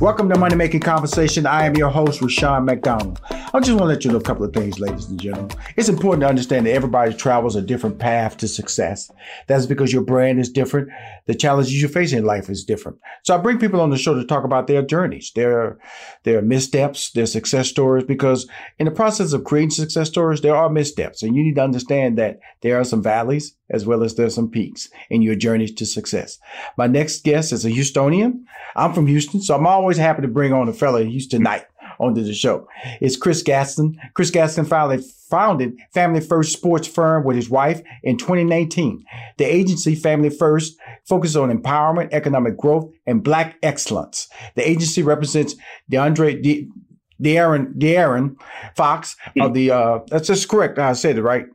Welcome to Money Making Conversation. I am your host, Rushion McDonald. I just want to let you know a couple of things, ladies and gentlemen. It's important to understand that everybody travels a different path to success. That's because your brand is different. The challenges you face in life is different. So I bring people on the show to talk about their journeys, their their missteps, their success stories, because in the process of creating success stories, there are missteps. And you need to understand that there are some valleys as well as there's some peaks in your journey to success. My next guest is a Houstonian. I'm from Houston, so I'm always happy to bring on a fellow Houstonite onto the show. It's Chris Gaston. Chris Gaston founded, founded Family First Sports Firm with his wife in 2019. The agency Family First focuses on empowerment, economic growth, and black excellence. The agency represents DeAndre De- De'Aaron, De'Aaron Fox of the, uh, that's just correct. I said it right.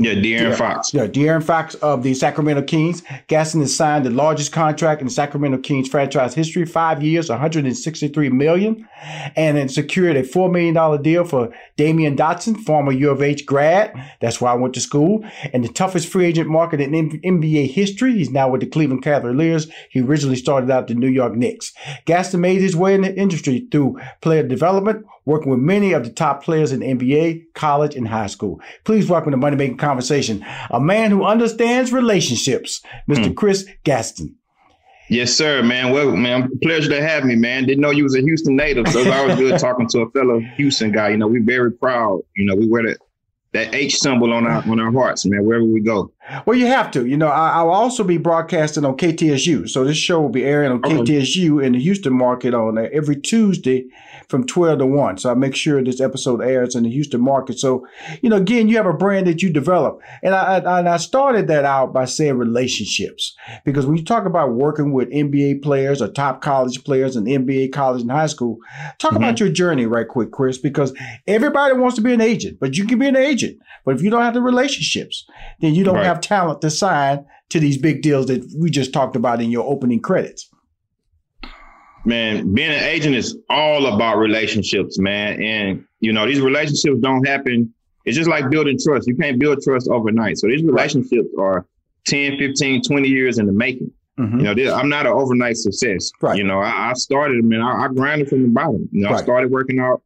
Yeah, De'Aaron Fox. Yeah, De'Aaron Fox of the Sacramento Kings. Gaston has signed the largest contract in Sacramento Kings franchise history, five years, 163 million, and then secured a four million dollar deal for Damyean Dotson, former U of H grad. That's where I went to school. And the toughest free agent market in NBA history. He's now with the Cleveland Cavaliers. He originally started out the New York Knicks. Gaston made his way in the industry through player development, working with many of the top players in NBA, college, and high school. Please welcome to Money Making Conversation, a man who understands relationships, Mr. Hmm. Chris Gaston. Yes, sir, man. Well, man, pleasure to have me, man. Didn't know you was a Houston native, so it's always good talking to a fellow Houston guy. You know, we're very proud. You know, we wear that that H symbol on our on our hearts, man, wherever we go. Well, you have to. You know, I, will also be broadcasting on KTSU, so this show will be airing on okay. KTSU in the Houston market on uh, every Tuesday from 12 to 1. So I make sure this episode airs in the Houston market. So, you know, again, you have a brand that you develop. And I, I, and I started that out by saying relationships. Because when you talk about working with NBA players or top college players in NBA, college, and high school, talk mm-hmm. about your journey right quick, Chris, because everybody wants to be an agent, but you can be an agent. But if you don't have the relationships, then you don't right. have talent to sign to these big deals that we just talked about in your opening credits man, being an agent is all about relationships, man. And, you know, these relationships don't happen. It's just like building trust. You can't build trust overnight. So these relationships are 10, 15, 20 years in the making. Mm-hmm. You know, this, I'm not an overnight success. Right. You know, I, I started, I mean, I, I, grinded from the bottom. You know, right. I started working out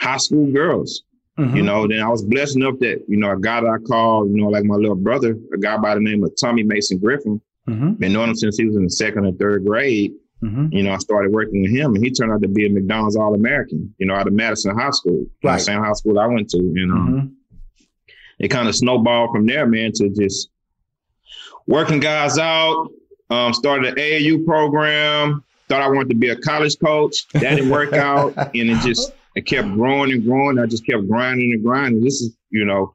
high school girls. Mm-hmm. You know, then I was blessed enough that, you know, a guy that I called, you know, like my little brother, a guy by the name of Tommy Mason Griffin, mm-hmm. been knowing him since he was in the second or third grade. Mm-hmm. You know, I started working with him, and he turned out to be a McDonald's All American. You know, out of Madison High School, right. the same high school I went to. You know, mm-hmm. it kind of snowballed from there, man, to just working guys out. Um, started an AAU program. thought I wanted to be a college coach. That didn't work out, and it just it kept growing and growing. I just kept grinding and grinding. This is, you know,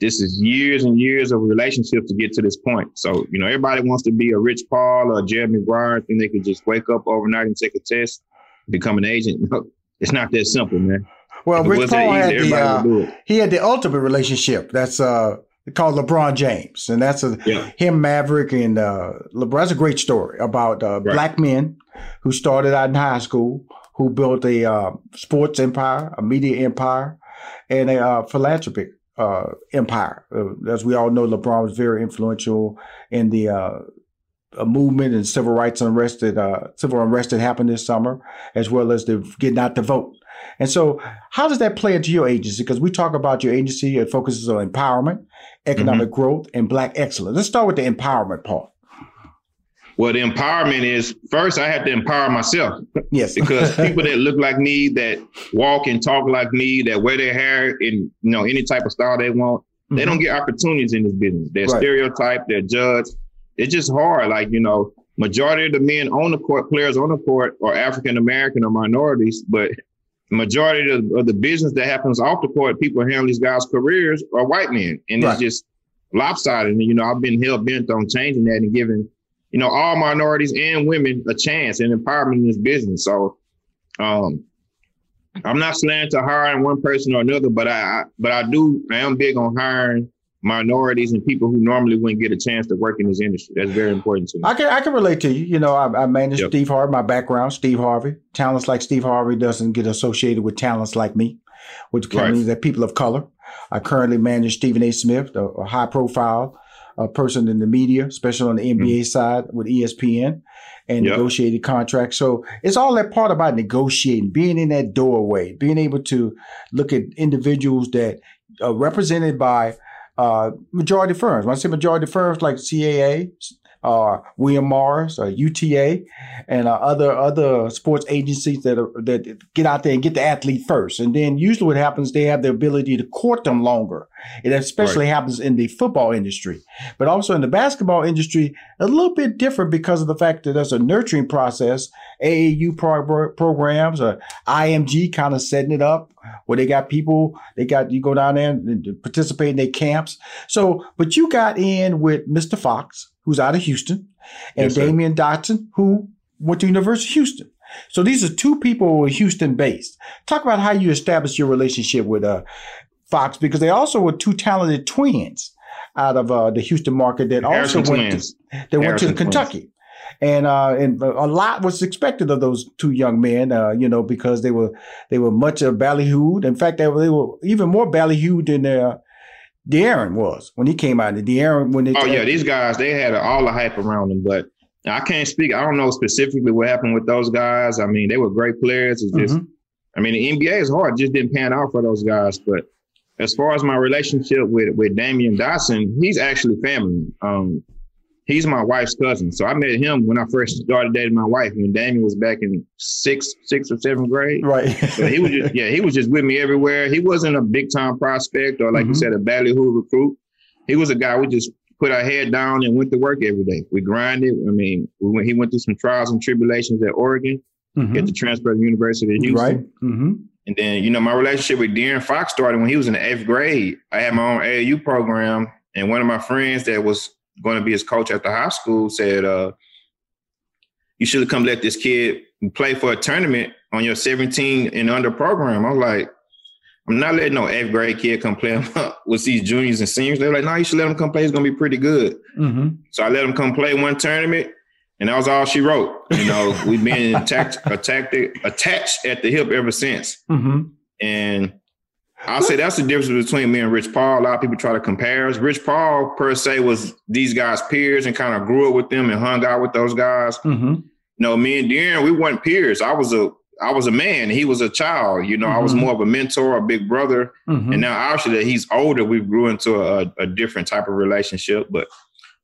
this is years and years of relationships to get to this point. So, you know, everybody wants to be a Rich Paul or a Jerry Maguire, and they can just wake up overnight and take a test, become an agent. It's not that simple, man. Well, Rich Paul had the uh, he had the ultimate relationship. That's uh called LeBron James, and that's a yeah. him Maverick and uh, LeBron. That's a great story about uh, right. black men who started out in high school, who built a uh, sports empire, a media empire, and a uh, philanthropic uh, empire. Uh, as we all know, LeBron was very influential in the uh, movement and civil rights unrest that uh, civil unrest that happened this summer, as well as the getting out the vote. And so, how does that play into your agency? Because we talk about your agency, it focuses on empowerment, economic mm-hmm. growth, and black excellence. Let's start with the empowerment part. Well, the empowerment is first I have to empower myself. Yes. because people that look like me, that walk and talk like me, that wear their hair in you know any type of style they want, mm-hmm. they don't get opportunities in this business. They're right. stereotyped, they're judged. It's just hard. Like, you know, majority of the men on the court, players on the court are African American or minorities, but majority of, of, the business that happens off the court, people handle these guys' careers are white men. And right. it's just lopsided. And, you know, I've been hell bent on changing that and giving you know, all minorities and women a chance and empowerment in this business. So, um, I'm not slanted to hiring one person or another, but I, but I do, I am big on hiring minorities and people who normally wouldn't get a chance to work in this industry. That's very important to me. I can I can relate to you. You know, I, I manage yep. Steve Harvey. My background, Steve Harvey. Talents like Steve Harvey doesn't get associated with talents like me, which right. means that people of color. I currently manage Stephen A. Smith, a, a high profile a person in the media, especially on the NBA mm-hmm. side with ESPN and yep. negotiated contracts. So it's all that part about negotiating, being in that doorway, being able to look at individuals that are represented by uh, majority firms. When I say majority firms like CAA, uh, William Morris, uh, UTA, and uh, other other sports agencies that are, that get out there and get the athlete first. And then usually what happens, they have the ability to court them longer. It especially right. happens in the football industry, but also in the basketball industry, a little bit different because of the fact that there's a nurturing process. AAU pro- programs or IMG kind of setting it up where they got people, they got you go down there and participate in their camps. So, but you got in with Mr. Fox who's out of Houston, and yes, Damyean Dotson, who went to University of Houston. So these are two people who are Houston based. Talk about how you established your relationship with uh, Fox because they also were two talented twins out of uh, the Houston market that Harrison also went twins. to, they went to Kentucky. And uh, and a lot was expected of those two young men, uh, you know, because they were they were much of ballyhooed. In fact, they were, they were even more ballyhooed than their De'Aaron was when he came out. De'Aaron when they oh yeah, these guys they had all the hype around them, but I can't speak. I don't know specifically what happened with those guys. I mean, they were great players. It's just, mm-hmm. I mean, the NBA is hard. It just didn't pan out for those guys. But as far as my relationship with with Damyean Dotson, he's actually family. Um, he's my wife's cousin. So I met him when I first started dating my wife when Damyean was back in sixth, sixth or seventh grade. Right. so he was just yeah, he was just with me everywhere. He wasn't a big time prospect or like mm-hmm. you said, a ballyhoo recruit. He was a guy we just put our head down and went to work every day. We grinded. I mean, we went, he went through some trials and tribulations at Oregon, mm-hmm. at the transfer to the University of Houston. Right. Mm-hmm. And then, you know, my relationship with De'Aaron Fox started when he was in the eighth grade. I had my own AAU program, and one of my friends that was going to be his coach at the high school said, uh, you should have come let this kid play for a tournament on your 17 and under program. I'm like, I'm not letting no eighth grade kid come play with these juniors and seniors. They're like, no, you should let him come play. He's gonna be pretty good. Mm-hmm. So I let him come play one tournament, and that was all she wrote. You know, we've been attacked, attacked, attached at the hip ever since. Mm-hmm. And I'll say that's the difference between me and Rich Paul. A lot of people try to compare us. Rich Paul, per se, was these guys' peers and kind of grew up with them and hung out with those guys. Mm-hmm. You know, me and De'Aaron, we weren't peers. I was a I was a man. He was a child. You know, mm-hmm. I was mm-hmm. more of a mentor, a big brother. Mm-hmm. And now, obviously, that he's older, we grew into a, a, different type of relationship. But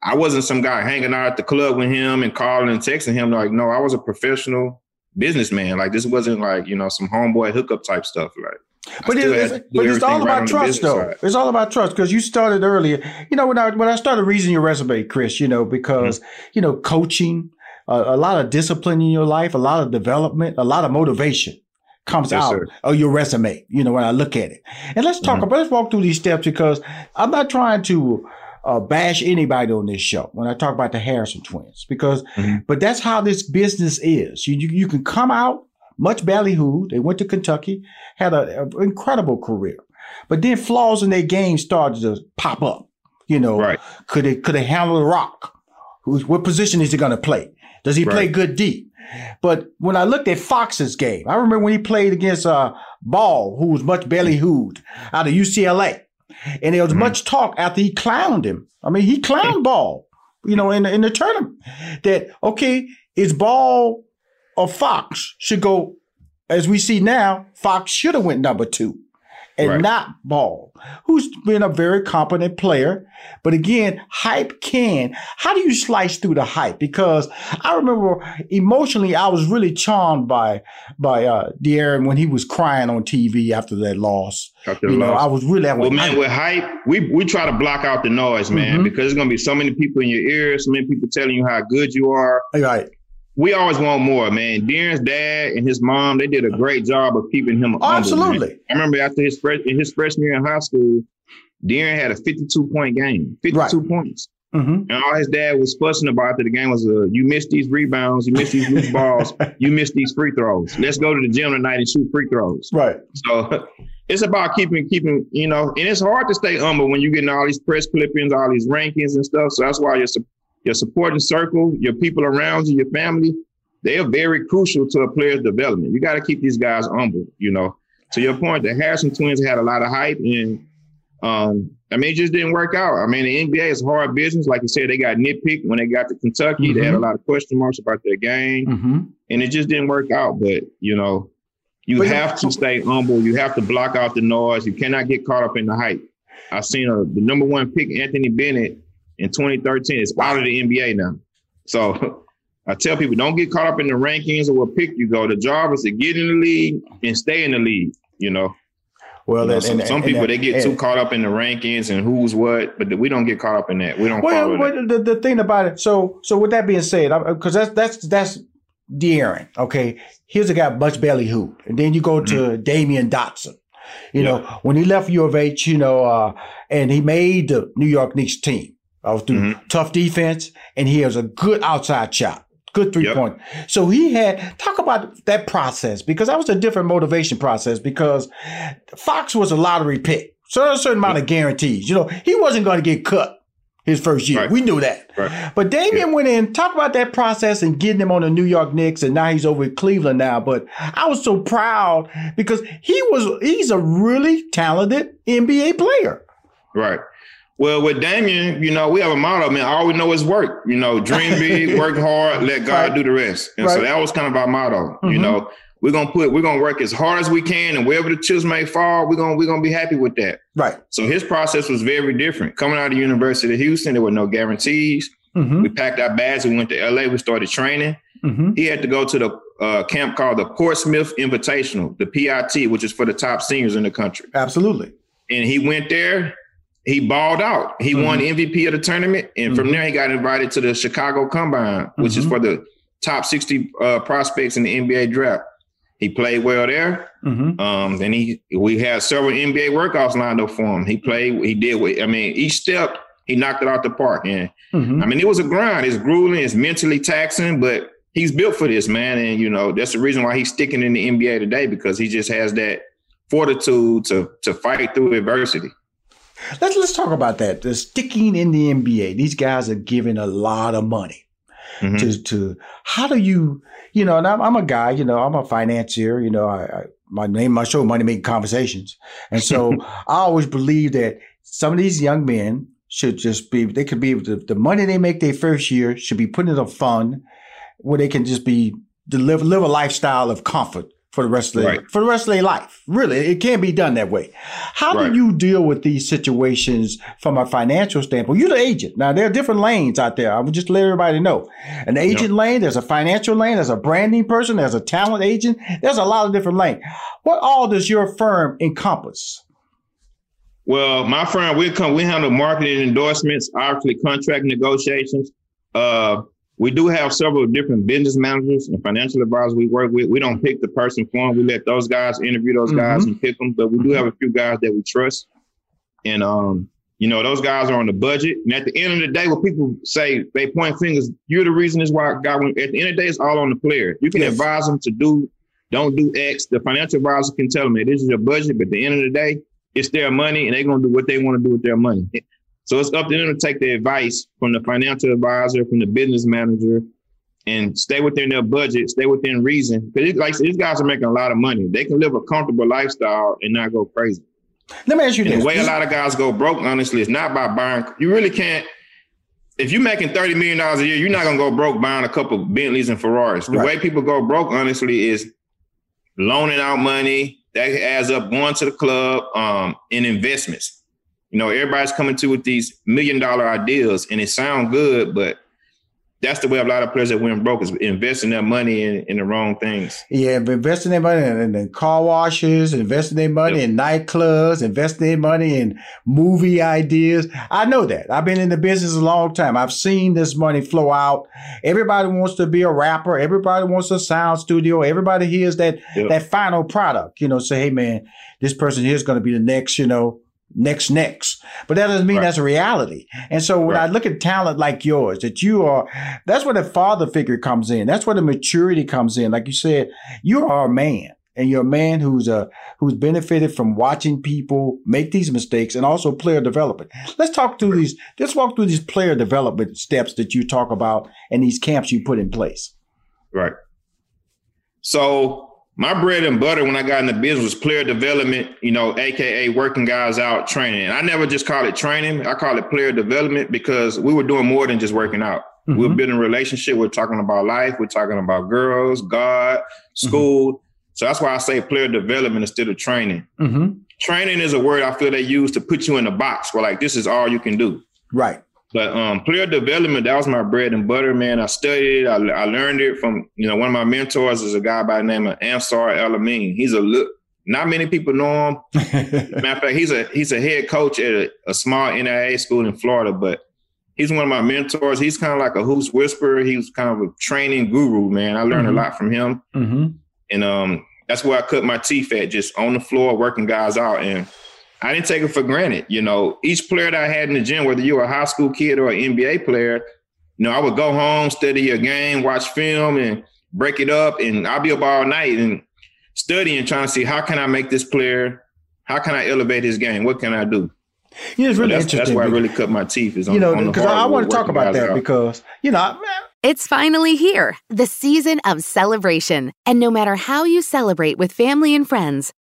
I wasn't some guy hanging out at the club with him and calling and texting him. Like, no, I was a professional businessman. Like, this wasn't like you know some homeboy hookup type stuff. Like, but, it, it's, but it's all about trust, though. It's all about trust because you started earlier. You know, when I when I started reading your resume, Chris, you know, because mm-hmm. you know, coaching, a, a, lot of discipline in your life, a lot of development, a lot of motivation comes yes, out sir. of your resume. You know, when I look at it, and let's talk mm-hmm. about let's walk through these steps because I'm not trying to uh, bash anybody on this show when I talk about the Harrison twins because, mm-hmm. but that's how this business is. You, you, you can come out much ballyhooed. They went to Kentucky, had an incredible career, but then flaws in their game started to pop up. You know, right. could it could they handle the rock? Who's what position is he going to play? Does he right. play good deep? But when I looked at Fox's game, I remember when he played against uh, Ball, who was much ballyhooed out of UCLA. And there was mm-hmm. much talk after he clowned him. I mean, he clowned Ball, you know, in the, in the tournament. That okay, is Ball or Fox should go as we see now. Fox should have went number two and right. not Ball, who's been a very competent player. But again, hype can. How do you slice through the hype? Because I remember emotionally, I was really charmed by by uh, De'Aaron when he was crying on TV after that loss. After you know, loss. I was really. well, man, with hype, we we try to block out the noise, man, mm-hmm. because there's gonna be so many people in your ears, so many people telling you how good you are. Right we always want more, man. De'Aaron's dad and his mom, they did a great job of keeping him. Oh, absolutely. I remember after his fresh, in his freshman year in high school, De'Aaron had a 52 point game, 52 right. points. Mm-hmm. And all his dad was fussing about after the game was, uh, you missed these rebounds, you missed these loose balls, you missed these free throws. Let's go to the gym tonight and shoot free throws. Right. So it's about keeping, keeping, you know, and it's hard to stay humble when you're getting all these press clippings, all these rankings and stuff. So that's why you're your supporting circle, your people around you, your family, they are very crucial to a player's development. You got to keep these guys humble, you know. To your point, the Harrison twins had a lot of hype and um, I mean, it just didn't work out. I mean, the NBA is hard business. Like you said, they got nitpicked when they got to Kentucky. Mm-hmm. They had a mm-hmm. lot of question marks about their game, mm-hmm. and it just didn't work out. But you know, you but have to stay humble. You have to block out the noise. You cannot get caught up in the hype. I've seen a, the number one pick, Anthony Bennett, in 2013 is out of the NBA now. So I tell people don't get caught up in the rankings or what pick you go. The job is to get in the league and stay in the league. You know. Well, you know, some, and, some and, people and, they get too caught up in the rankings and who's what, but we don't get caught up in that. We don't. Well, well the, the thing about it. So, so with that being said, because that's that's that's De'Aaron. Okay, here's a guy much belly hoop, and then you go to mm-hmm. Damyean Dotson. You yeah. know, when he left U of H, you know, uh, and he made the New York Knicks team. I was doing mm-hmm. tough defense, and he has a good outside shot. Good three yep. point. So he had talk about that process because that was a different motivation process because Fox was a lottery pick. So there's a certain amount of guarantees. You know, he wasn't going to get cut his first year. Right. We knew that. Right. But Damyean yeah. went in, talk about that process and getting him on the New York Knicks, and now he's over at Cleveland now. But I was so proud because he was he's a really talented NBA player. Right. Well, with Damyean, you know, we have a motto, man. All we know is work. You know, dream big, work hard, let God right. do the rest. And right. so that was kind of our motto. Mm-hmm. You know, we're gonna put, we're gonna work as hard as we can, and wherever the chips may fall, we're gonna we're gonna be happy with that. Right. So his process was very different. Coming out of the University of Houston, there were no guarantees. Mm-hmm. We packed our bags We went to LA. We started training. Mm-hmm. He had to go to the uh, camp called the Portsmouth Invitational, the PIT, which is for the top seniors in the country. Absolutely. And he went there he balled out. He mm-hmm. won MVP of the tournament, and mm-hmm. from there he got invited to the Chicago Combine, which mm-hmm. is for the top sixty uh, prospects in the NBA draft. He played well there. Mm-hmm. Um, then he we had several NBA workouts lined up for him. He played. He did. I mean, each step he knocked it out the park. And mm-hmm. I mean, it was a grind. It's grueling. It's mentally taxing, but he's built for this, man. And you know that's the reason why he's sticking in the NBA today because he just has that fortitude to to fight through adversity. Let's let's talk about that. The sticking in the NBA. These guys are giving a lot of money. Mm-hmm. To to how do you you know? And I'm, I'm a guy. You know, I'm a financier. You know, I, I my name my show Money Making Conversations, and so I always believe that some of these young men should just be they could be the, the money they make their first year should be put in a fund where they can just be live live a lifestyle of comfort for the rest of their, right. for the rest of their life. Really, it can't be done that way. How right. do you deal with these situations from a financial standpoint? You're the agent. Now there are different lanes out there. I would just let everybody know. An agent yep. lane, there's a financial lane, there's a branding person, there's a talent agent. There's a lot of different lanes. What all does your firm encompass? Well, my firm, we come, we handle marketing endorsements, obviously contract negotiations. Uh, we do have several different business managers and financial advisors we work with. We don't pick the person for them. We let those guys interview those guys mm-hmm. and pick them. But we do have a few guys that we trust. And um, you know, those guys are on the budget. And at the end of the day, when people say they point fingers, you're the reason is why God went. At the end of the day, it's all on the player. You can yes. advise them to do, don't do X. The financial advisor can tell them, hey, this is your budget. But at the end of the day, it's their money and they're going to do what they want to do with their money. So it's up to them to take the advice from the financial advisor, from the business manager, and stay within their budget, stay within reason. Because like these guys are making a lot of money. They can live a comfortable lifestyle and not go crazy. Let me ask you and this. The way a lot of guys go broke, honestly, is not by buying. You really can't. If you're making thirty million dollars a year, you're not gonna go broke buying a couple Bentleys and Ferraris. The right. way people go broke, honestly, is loaning out money that adds up, going to the club, um, in investments. You know, everybody's coming to with these million dollar ideas and it sounds good, but that's the way a lot of players that went broke is investing their money in, in the wrong things. Yeah, investing their money in, in car washes, investing their money yep. in nightclubs, investing their money in movie ideas. I know that. I've been in the business a long time. I've seen this money flow out. Everybody wants to be a rapper. Everybody wants a sound studio. Everybody hears that yep. that final product. You know, say, hey man, this person here is going to be the next. You know next next. But that doesn't mean right. that's a reality. And so when right. i look at talent like yours that you are that's where the father figure comes in. That's where the maturity comes in. Like you said you are a man and you're a man who's a uh, who's benefited from watching people make these mistakes and also player development. Let's talk through these let's walk through these player development steps that you talk about and these camps you put in place. Right. So my bread and butter when I got in the business was player development, you know, aka working guys out training. And I never just call it training. I call it player development because we were doing more than just working out. Mm-hmm. We are building a relationship. We're talking about life. We're talking about girls, God, mm-hmm. school. Mm-hmm. So that's why I say player development instead of training. Mm-hmm. Training is a word I feel they use to put you in a box where like this is all you can do. Right. But um, player development, that was my bread and butter, man. I studied it. I, I learned it from, you know, one of my mentors is a guy by the name of Ansar El-Amin. He's a look, not many people know him. Matter of fact, he's a he's a head coach at a, a small NAIA school in Florida, but he's one of my mentors. He's kind of like a who's whisperer. He was kind of a training guru, man. I learned mm-hmm. a lot from him. Mm-hmm. And um, that's where I cut my teeth at, just on the floor, working guys out. And I didn't take it for granted. You know, each player that I had in the gym, whether you were a high school kid or an NBA player, you know, I would go home, study a game, watch film, and break it up, and I'll be up all night and studying, trying to see how can I make this player, how can I elevate his game, what can I do. You know, it's really so that's, interesting. That's why I really cut my teeth. Is on, you know, because I, I want to talk about that out. because you know. Man, it's finally here, the season of celebration, and no matter how you celebrate with family and friends.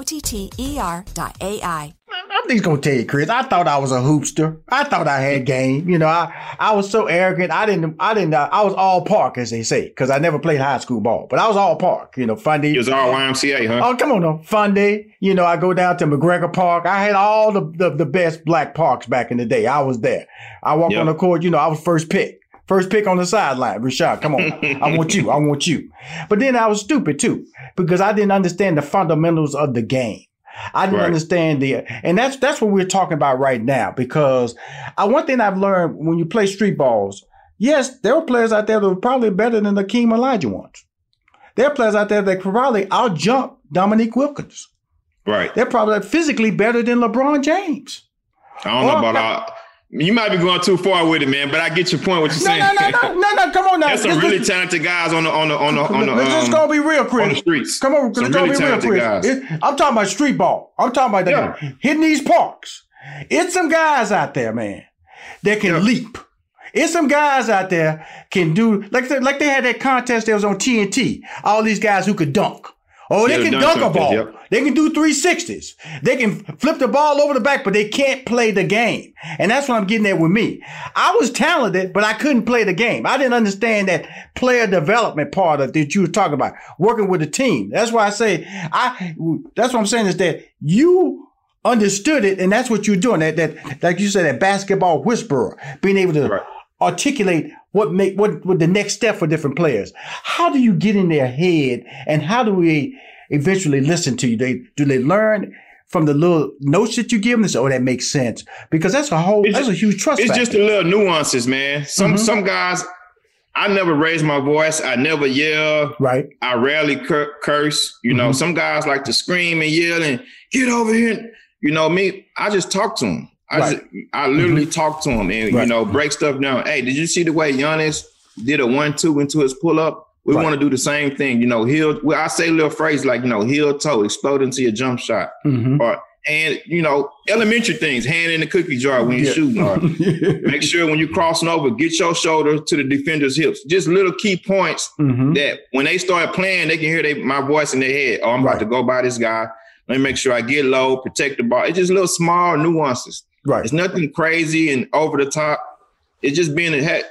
O T T E R dot A I. I'm Somebody's gonna tell you, Chris. I thought I was a hoopster. I thought I had game. You know, I I was so arrogant. I didn't. I didn't. Uh, I was all park, as they say, because I never played high school ball. But I was all park. You know, Fundy. It was all YMCA, huh? Oh, come on, no Fundy. You know, I go down to McGregor Park. I had all the the, the best black parks back in the day. I was there. I walked yep. on the court. You know, I was first pick. First pick on the sideline, Rashad. Come on, I want you. I want you. But then I was stupid too because I didn't understand the fundamentals of the game. I didn't right. understand the, and that's that's what we're talking about right now. Because I, one thing I've learned when you play street balls, yes, there are players out there that are probably better than the King Elijah ones. There are players out there that could probably out jump Dominique Wilkins. Right. They're probably physically better than LeBron James. I don't or, know about. You might be going too far with it, man. But I get your point. What you're saying? No, no, no, no, no, Come on now. There's some really talented guys on the on the on the on the. Let's um, just gonna be real, Chris. On the streets. Come on, let's really be real, Chris. It, I'm talking about street ball. I'm talking about that yeah. hitting these parks. It's some guys out there, man, that can yeah. leap. It's some guys out there can do like they, like they had that contest that was on TNT. All these guys who could dunk. Oh, they can dunk a ball. Yep. They can do 360s. They can flip the ball over the back, but they can't play the game. And that's what I'm getting at with me. I was talented, but I couldn't play the game. I didn't understand that player development part of that you were talking about, working with a team. That's why I say I that's what I'm saying is that you understood it and that's what you're doing. That that like you said, that basketball whisperer, being able to right. articulate what make what, what the next step for different players. How do you get in their head and how do we eventually listen to you? They do they learn from the little notes that you give them? They say, oh, that makes sense because that's a whole it's that's just, a huge trust. It's factor. just the little nuances, man. Some mm-hmm. some guys. I never raise my voice. I never yell. Right. I rarely cur- curse. You mm-hmm. know, some guys like to scream and yell and get over here. You know me. I just talk to them. I right. just, I literally mm-hmm. talk to him and right. you know break stuff down. Hey, did you see the way Giannis did a one two into his pull up? We right. want to do the same thing. You know, heel. Well, I say little phrase like you know heel toe explode into your jump shot, mm-hmm. or and you know elementary things. Hand in the cookie jar when you're yeah. shooting. Or make sure when you're crossing over, get your shoulder to the defender's hips. Just little key points mm-hmm. that when they start playing, they can hear they, my voice in their head. Oh, I'm about to go by this guy. Let me make sure I get low, protect the ball. It's just little small nuances. Right. It's nothing crazy and over the top. It's just being a head.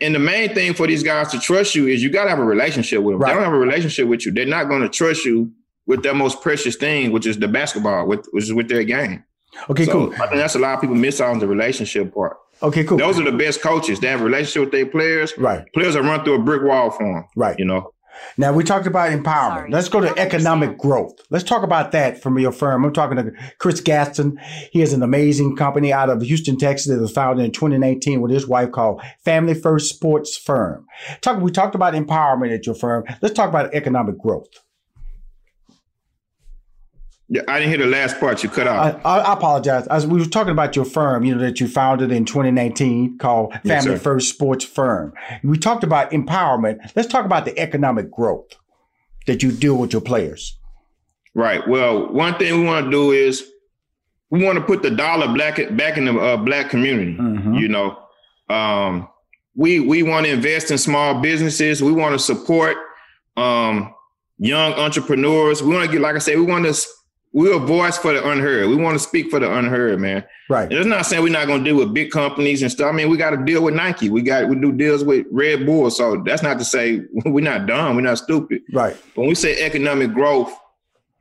And the main thing for these guys to trust you is you got to have a relationship with them. Right. They don't have a relationship with you. They're not going to trust you with their most precious thing, which is the basketball, with, which is with their game. Okay, so cool. I think that's a lot of people miss out on the relationship part. Okay, cool. Those are the best coaches. They have a relationship with their players. Right. Players are run through a brick wall for them. Right. You know. Now we talked about empowerment. Sorry. Let's go to economic growth. Let's talk about that from your firm. I'm talking to Chris Gaston. He has an amazing company out of Houston, Texas that was founded in 2019 with his wife called Family First Sports Firm. Talk, we talked about empowerment at your firm. Let's talk about economic growth. Yeah, I didn't hear the last part. You cut out. I, I, apologize. As we were talking about your firm, you know, that you founded in 2019 called Family yes, First Sports Firm. We talked about empowerment. Let's talk about the economic growth that you deal with your players. Right. Well, one thing we want to do is we want to put the dollar black back in the uh, black community. Mm-hmm. You know, um, we we want to invest in small businesses. We want to support um, young entrepreneurs. We want to get, like I said, we want to we're a voice for the unheard. We want to speak for the unheard, man. Right. And it's not saying we're not going to deal with big companies and stuff. I mean, we got to deal with Nike. We got we do deals with Red Bull. So that's not to say we're not dumb. We're not stupid. Right. When we say economic growth,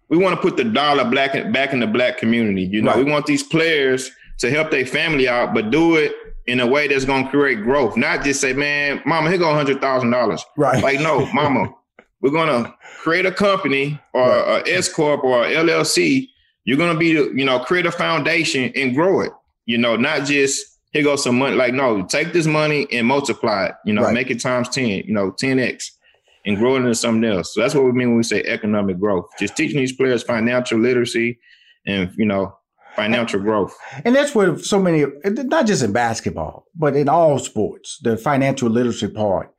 we want to put the dollar back back in the black community. You know, right. we want these players to help their family out, but do it in a way that's going to create growth. Not just say, man, mama, here go hundred thousand dollars. Right. Like, no, mama. we're gonna create a company or right. a S corp or a LLC. You're gonna be, you know, create a foundation and grow it. You know, not just here goes some money. Like, no, take this money and multiply it. You know, right. make it times ten. You know, ten x, and grow it into something else. So that's what we mean when we say economic growth. Just teaching these players financial literacy, and you know, financial growth. And that's where so many, not just in basketball, but in all sports, the financial literacy part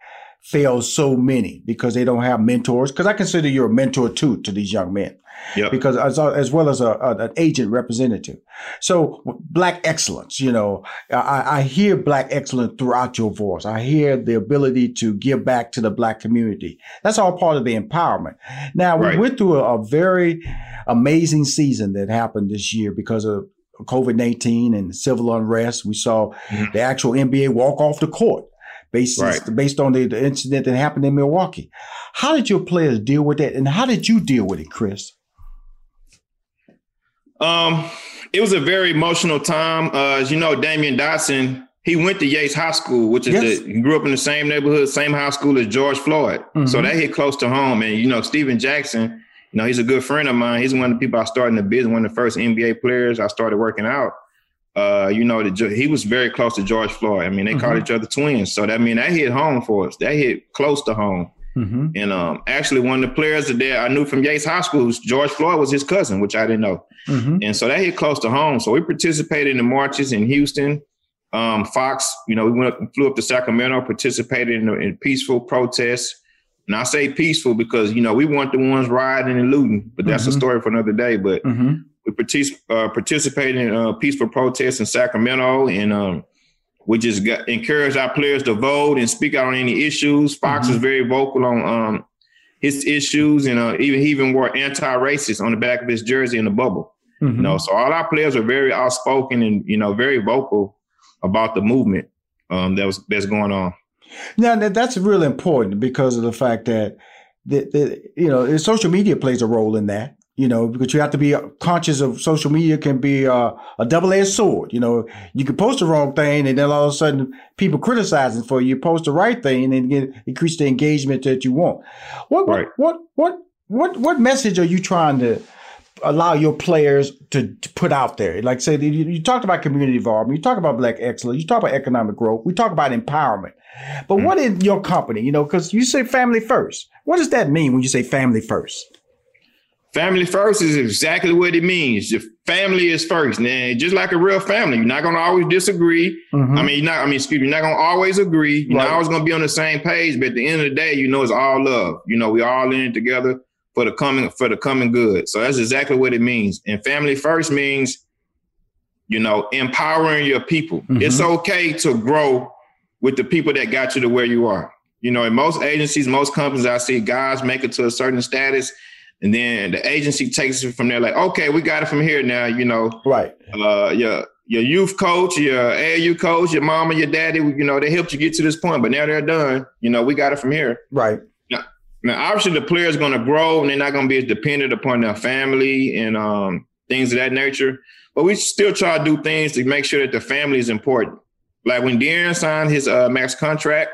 fails so many because they don't have mentors. Because I consider you're a mentor too to these young men. Yep. Because as, as well as a, a, an agent representative. So black excellence, you know, I, I hear black excellence throughout your voice. I hear the ability to give back to the black community. That's all part of the empowerment. Now we right. went through a, a very amazing season that happened this year because of COVID 19 and civil unrest. We saw mm-hmm. the actual NBA walk off the court based, right. based on the, the, incident that happened in Milwaukee. How did your players deal with that? And how did you deal with it, Chris? Um, it was a very emotional time. Uh, as you know, Damyean Dotson, he went to Yates High School, which is yes. the, he grew up in the same neighborhood, same high school as George Floyd. Mm-hmm. So that hit close to home. And you know, Stephen Jackson, you know, he's a good friend of mine. He's one of the people I started in the business, one of the first NBA players I started working out. Uh, you know, the, he was very close to George Floyd. I mean, they mm-hmm. called each other twins. So that I mean that hit home for us. That hit close to home. Mm-hmm. And um, actually, one of the players that I knew from Yates High School, George Floyd, was his cousin, which I didn't know. Mm-hmm. And so that hit close to home. So we participated in the marches in Houston. Um, Fox, you know, we went up, flew up to Sacramento, participated in, in peaceful protests. And I say peaceful because you know we weren't the ones rioting and looting, but that's mm-hmm. a story for another day. But mm-hmm. We partic- uh, participated in uh, peaceful protests in Sacramento, and um, we just got, encouraged our players to vote and speak out on any issues. Fox mm-hmm. is very vocal on um, his issues, and uh, even he even wore anti-racist on the back of his jersey in the bubble. Mm-hmm. You know, so all our players are very outspoken and you know very vocal about the movement um, that was that's going on. Now that's really important because of the fact that that, that you know social media plays a role in that. You know, because you have to be conscious of social media can be uh, a double-edged sword. You know, you can post the wrong thing, and then all of a sudden people criticizing for you. Post the right thing, and get, increase the engagement that you want. What, right. what what what what message are you trying to allow your players to, to put out there? Like say you, you talked about community involvement, you talk about black excellence, you talk about economic growth, we talk about empowerment. But mm. what is your company? You know, because you say family first. What does that mean when you say family first? Family first is exactly what it means. Your family is first. And just like a real family, you're not gonna always disagree. Mm-hmm. I mean, you're not, I mean, excuse me, you're not gonna always agree. You're right. not always gonna be on the same page, but at the end of the day, you know it's all love. You know, we all in it together for the coming for the coming good. So that's exactly what it means. And family first means, you know, empowering your people. Mm-hmm. It's okay to grow with the people that got you to where you are. You know, in most agencies, most companies, I see guys make it to a certain status, and then the agency takes it from there. Like, okay, we got it from here now. You know, right? Uh, your your youth coach, your AAU coach, your mom and your daddy. You know, they helped you get to this point, but now they're done. You know, we got it from here. Right. Now, now obviously, the player is going to grow, and they're not going to be as dependent upon their family and um, things of that nature. But we still try to do things to make sure that the family is important. Like when De'Aaron signed his uh, max contract,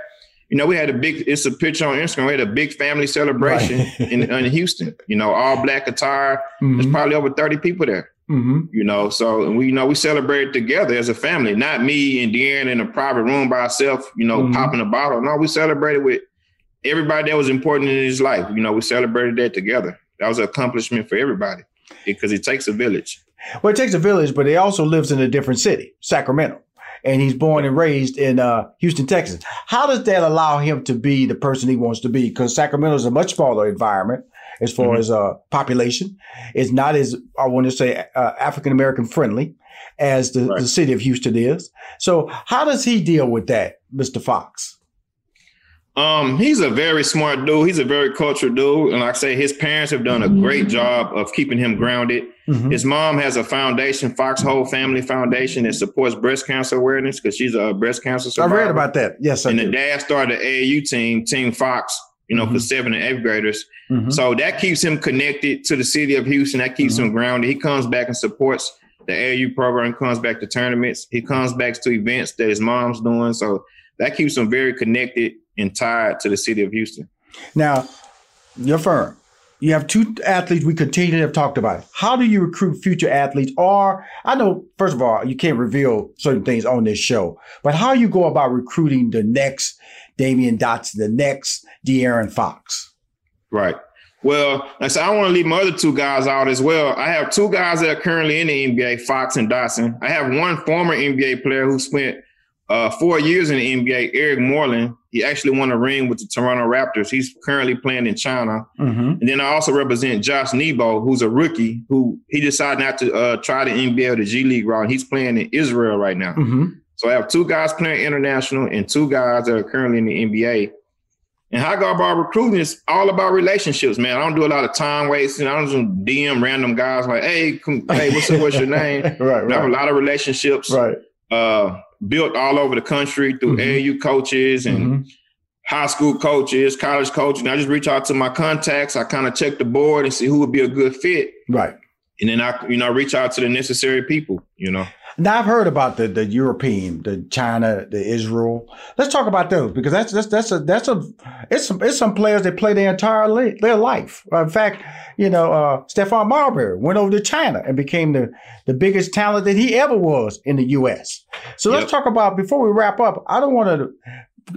you know, we had a big, it's a picture on Instagram. We had a big family celebration right. in, in Houston, you know, all black attire. Mm-hmm. There's probably over 30 people there, mm-hmm. you know. So, and we, you know, we celebrated together as a family, not me and De'Aaron in a private room by ourselves, you know, mm-hmm. popping a bottle. No, we celebrated with everybody that was important in his life. You know, we celebrated that together. That was an accomplishment for everybody because it takes a village. Well, it takes a village, but he also lives in a different city, Sacramento and he's born and raised in uh, Houston, Texas. How does that allow him to be the person he wants to be? Because Sacramento is a much smaller environment as far mm-hmm. as uh, population. It's not as I want to say uh, African American friendly as the, right. the city of Houston is. So how does he deal with that, Mr. Fox? Um, he's a very smart dude. He's a very cultured dude, and like I say, his parents have done a great mm-hmm. job of keeping him grounded. Mm-hmm. His mom has a foundation, Foxhole Family Foundation, that supports breast cancer awareness because she's a breast cancer survivor. I read about that. Yes, I and do. the dad started the AAU team, Team Fox, you know, mm-hmm. for seven and eighth graders. Mm-hmm. So that keeps him connected to the city of Houston. That keeps him mm-hmm. grounded. He comes back and supports the AAU program. Comes back to tournaments. He comes back to events that his mom's doing. So that keeps him very connected and tied to the city of Houston. Now, your firm, you have two athletes we continue to have talked about. How do you recruit future athletes? Or I know, first of all, you can't reveal certain things on this show, but how you go about recruiting the next Damyean Dotson, the next De'Aaron Fox? Right. Well, I said I want to leave my other two guys out as well. I have two guys that are currently in the NBA, Fox and Dotson. I have one former NBA player who spent uh, four years in the NBA, Eric Moreland, he actually won a ring with the Toronto Raptors. He's currently playing in China. Mm-hmm. And then I also represent Josh Nebo, who's a rookie who he decided not to uh, try the NBA or the G League route. He's playing in Israel right now. Mm-hmm. So I have two guys playing international and two guys that are currently in the NBA. And high guard ball recruiting is all about relationships, man. I don't do a lot of time wasting. I don't just DM random guys like, hey, come, hey, what's up, what's your name? right, right. I have a lot of relationships. Right. Uh, built all over the country through mm-hmm. AAU coaches and mm-hmm. high school coaches, college coaches. And I just reach out to my contacts. I kind of check the board and see who would be a good fit. Right. And then I, you know, reach out to the necessary people, you know. Now I've heard about the the European, the China, the Israel. Let's talk about those because that's that's that's a that's a it's some it's some players that play their entire li- their life. In fact, you know, uh, Stephon Marbury went over to China and became the the biggest talent that he ever was in the U.S. So let's talk about before we wrap up. I don't want to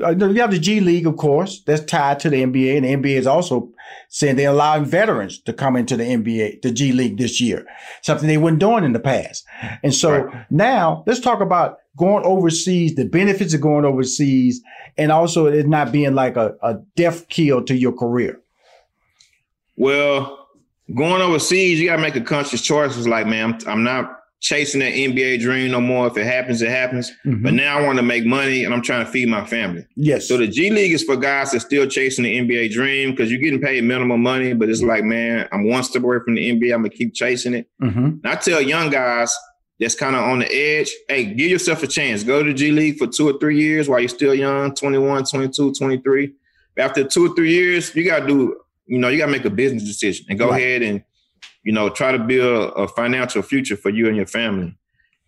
Uh, you have the G League, of course, that's tied to the NBA, and the NBA is also saying they're allowing veterans to come into the NBA, the G League this year, something they weren't doing in the past. And so right. now let's talk about going overseas, the benefits of going overseas, and also it not being like a, a death kill to your career. Well, going overseas, you got to make a conscious choice. It's like, man, I'm, I'm not chasing that NBA dream no more. If it happens, it happens. Mm-hmm. But now I want to make money and I'm trying to feed my family. Yes. So the G League is for guys that still chasing the NBA dream because you're getting paid minimum money, but it's like, man, I'm one step away from the NBA. I'm gonna keep chasing it. Mm-hmm. I tell young guys that's kind of on the edge, hey, give yourself a chance. Go to the G League for two or three years while you're still young, 21, 22, 23. After two or three years, you gotta do, you know, you gotta make a business decision and go right. ahead and you know, try to build a financial future for you and your family.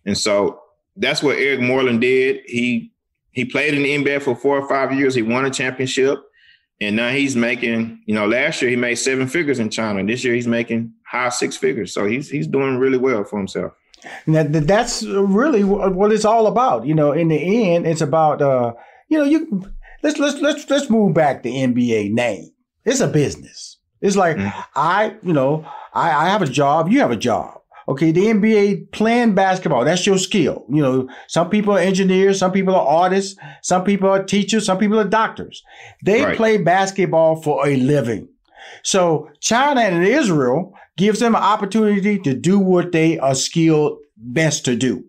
And so that's what Eric Moreland did. He he played in the NBA for four or five years. He won a championship. And now he's making, you know, last year he made seven figures in China. This year he's making high six figures. So he's he's doing really well for himself. Now, that's really what it's all about. You know, in the end, it's about uh, you know, you let's let's let's let's move back the NBA name. It's a business. It's like mm-hmm. I, you know, I, I have a job, you have a job. Okay, the NBA playing basketball, that's your skill. You know, some people are engineers, some people are artists, some people are teachers, some people are doctors. They right. play basketball for a living. So China and Israel gives them an opportunity to do what they are skilled best to do,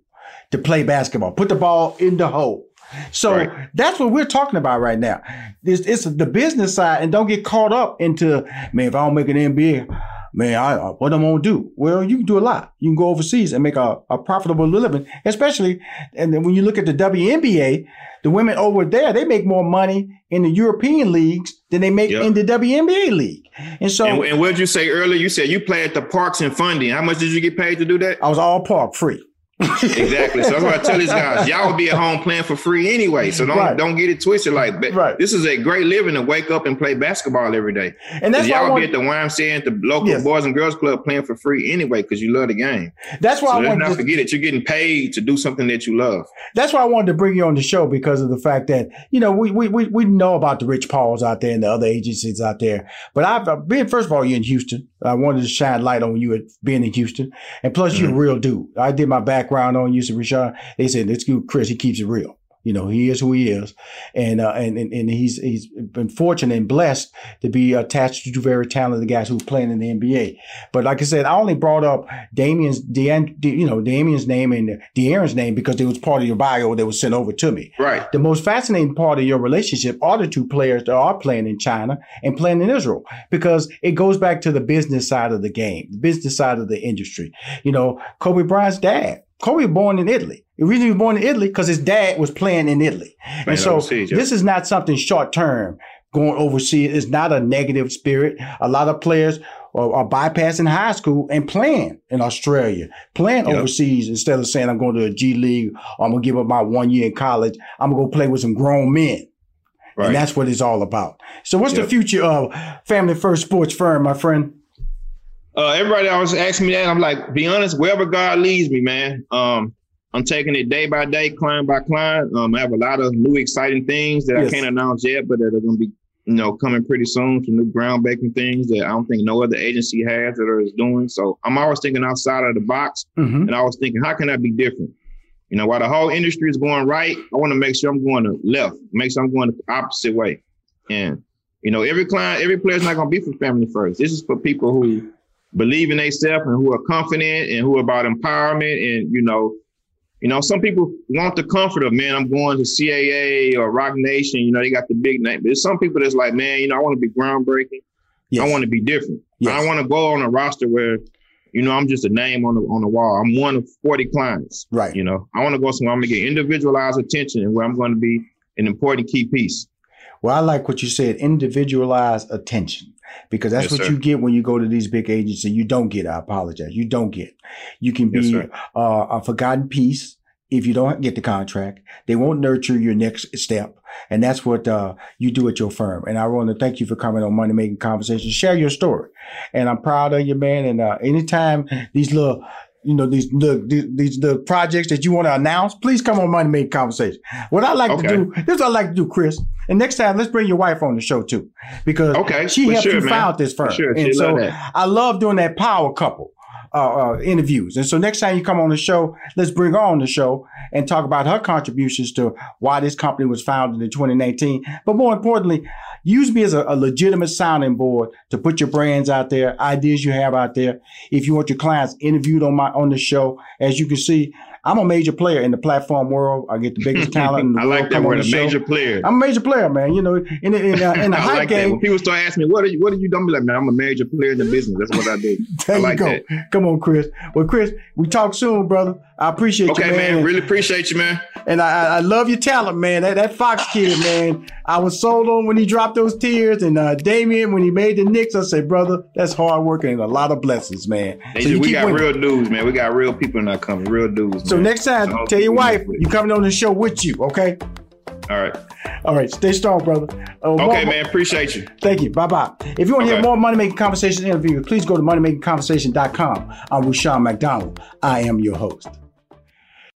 to play basketball, put the ball in the hole. So right. that's what we're talking about right now. It's, it's the business side, and don't get caught up into man. If I don't make an NBA, man, I, what am I gonna do? Well, you can do a lot. You can go overseas and make a, a profitable living, especially. And then when you look at the WNBA, the women over there, they make more money in the European leagues than they make yep. in the WNBA league. And so, and, and what did you say earlier? You said you play at the parks and funding. How much did you get paid to do that? I was all park free exactly. So I'm going to tell these guys. Y'all will be at home playing for free anyway. So don't right. don't get it twisted. Like right. this is a great living to wake up and play basketball every day. And that's y'all want, be at the YMCA at the local yes. Boys and Girls Club playing for free anyway because you love the game. That's why so I want not to forget it. You're getting paid to do something that you love. That's why I wanted to bring you on the show because of the fact that you know we we we, we know about the Rich Pauls out there and the other agencies out there. But I've been first of all, you're in Houston. I wanted to shine light on you at being in Houston, and plus mm-hmm. you're a mm-hmm. real dude. I did my background on you, so Rashawn. They said let's give Chris. He keeps it real. You know, he is who he is, and uh, and, and and he's he's been fortunate and blessed to be attached to two very talented guys who playing in the NBA. But like I said, I only brought up Damyean's, Dan, you know, Damyean's name and De'Aaron's name because it was part of your bio that was sent over to me. Right. The most fascinating part of your relationship are the two players that are playing in China and playing in Israel because it goes back to the business side of the game, the business side of the industry. You know, Kobe Bryant's dad Kobe was born in Italy. The reason he was born in Italy because his dad was playing in Italy, Man, and so overseas, yeah. this is not something short term. Going overseas It's not a negative spirit. A lot of players are, are bypassing high school and playing in Australia, playing yep. overseas instead of saying I'm going to a G League or I'm gonna give up my one year in college. I'm gonna go play with some grown men. Right. And that's what it's all about. So, what's yep. the future of Family First Sports Firm, my friend? Uh, everybody always asking me that. I'm like, be honest, wherever God leads me, man. Um, I'm taking it day by day, client by client. Um, I have a lot of new exciting things that yes. I can't announce yet, but that are going to be, you know, coming pretty soon. Some new groundbreaking things that I don't think no other agency has that is doing. So I'm always thinking outside of the box, mm-hmm. and I was thinking, how can I be different? You know, while the whole industry is going right, I want to make sure I'm going to left, make sure I'm going the opposite way. And you know, every client, every player is not going to be for family first. This is for people who believe in themselves and who are confident and who are about empowerment and you know you know, some people want the comfort of, man, I'm going to CAA or Roc Nation. You know, they got the big name. But there's some people that's like, man, you know, I want to be groundbreaking. Yes. I want to be different. Yes. I want to go on a roster where, you know, I'm just a name on the on the wall. I'm one of 40 clients. Right. You know, I want to go somewhere I'm gonna get individualized attention and where I'm going to be an important key piece. Well, I like what you said, individualized attention because that's yes, what sir. you get when you go to these big agencies. You don't get. I apologize. You don't get. You can be yes, uh, a forgotten piece if you don't get the contract. They won't nurture your next step, and that's what uh, you do at your firm. And I want to thank you for coming on Money Making Conversations. Share your story, and I'm proud of you, man. And uh, anytime these little you know these the these the projects that you want to announce, please come on Money Making Conversation. What I like okay. to do, this is what I like to do, Chris. And next time, let's bring your wife on the show too, because okay, she helped sure, you man. found this firm. Sure, and so I love doing that power couple. Uh, uh, interviews. And so next time you come on the show, let's bring her on the show and talk about her contributions to why this company was founded in 2019. But more importantly, Use me as a, a, legitimate sounding board to put your brands out there, ideas you have out there. If you want your clients interviewed on my on the show, as you can see, I'm a major player in the platform world. I get the biggest talent in the I world. I like that word, a major player. I'm a major player, man. You know, in the, in, uh, in the high like game. That. When people start asking me, what are you, what are you doing? I'm like, man, I'm a major player in the business. That's what I do. there I like you go. That. Come on, Chris. Well, Chris, we talk soon, brother. I appreciate okay, you, man. Okay, man. Really appreciate you, man. And I, I love your talent, man. That, that Fox kid, man. I was sold on when he dropped those tears. And uh, Damyean, when he made the Knicks, I said, brother, that's hard work and a lot of blessings, man. So we got winning. real dudes, man. We got real people in our company, real dudes. So next time, so tell your wife you coming on the show with you, okay? All right. All right. Stay strong, brother. Uh, okay, more, man. Appreciate you. Thank you. Bye bye. If you want to okay. hear more Money Making Conversation interviews, please go to moneymakingconversation.com. I'm Rushion McDonald. I am your host.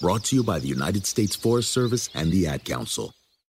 Brought to you by the United States Forest Service and the Ad Council.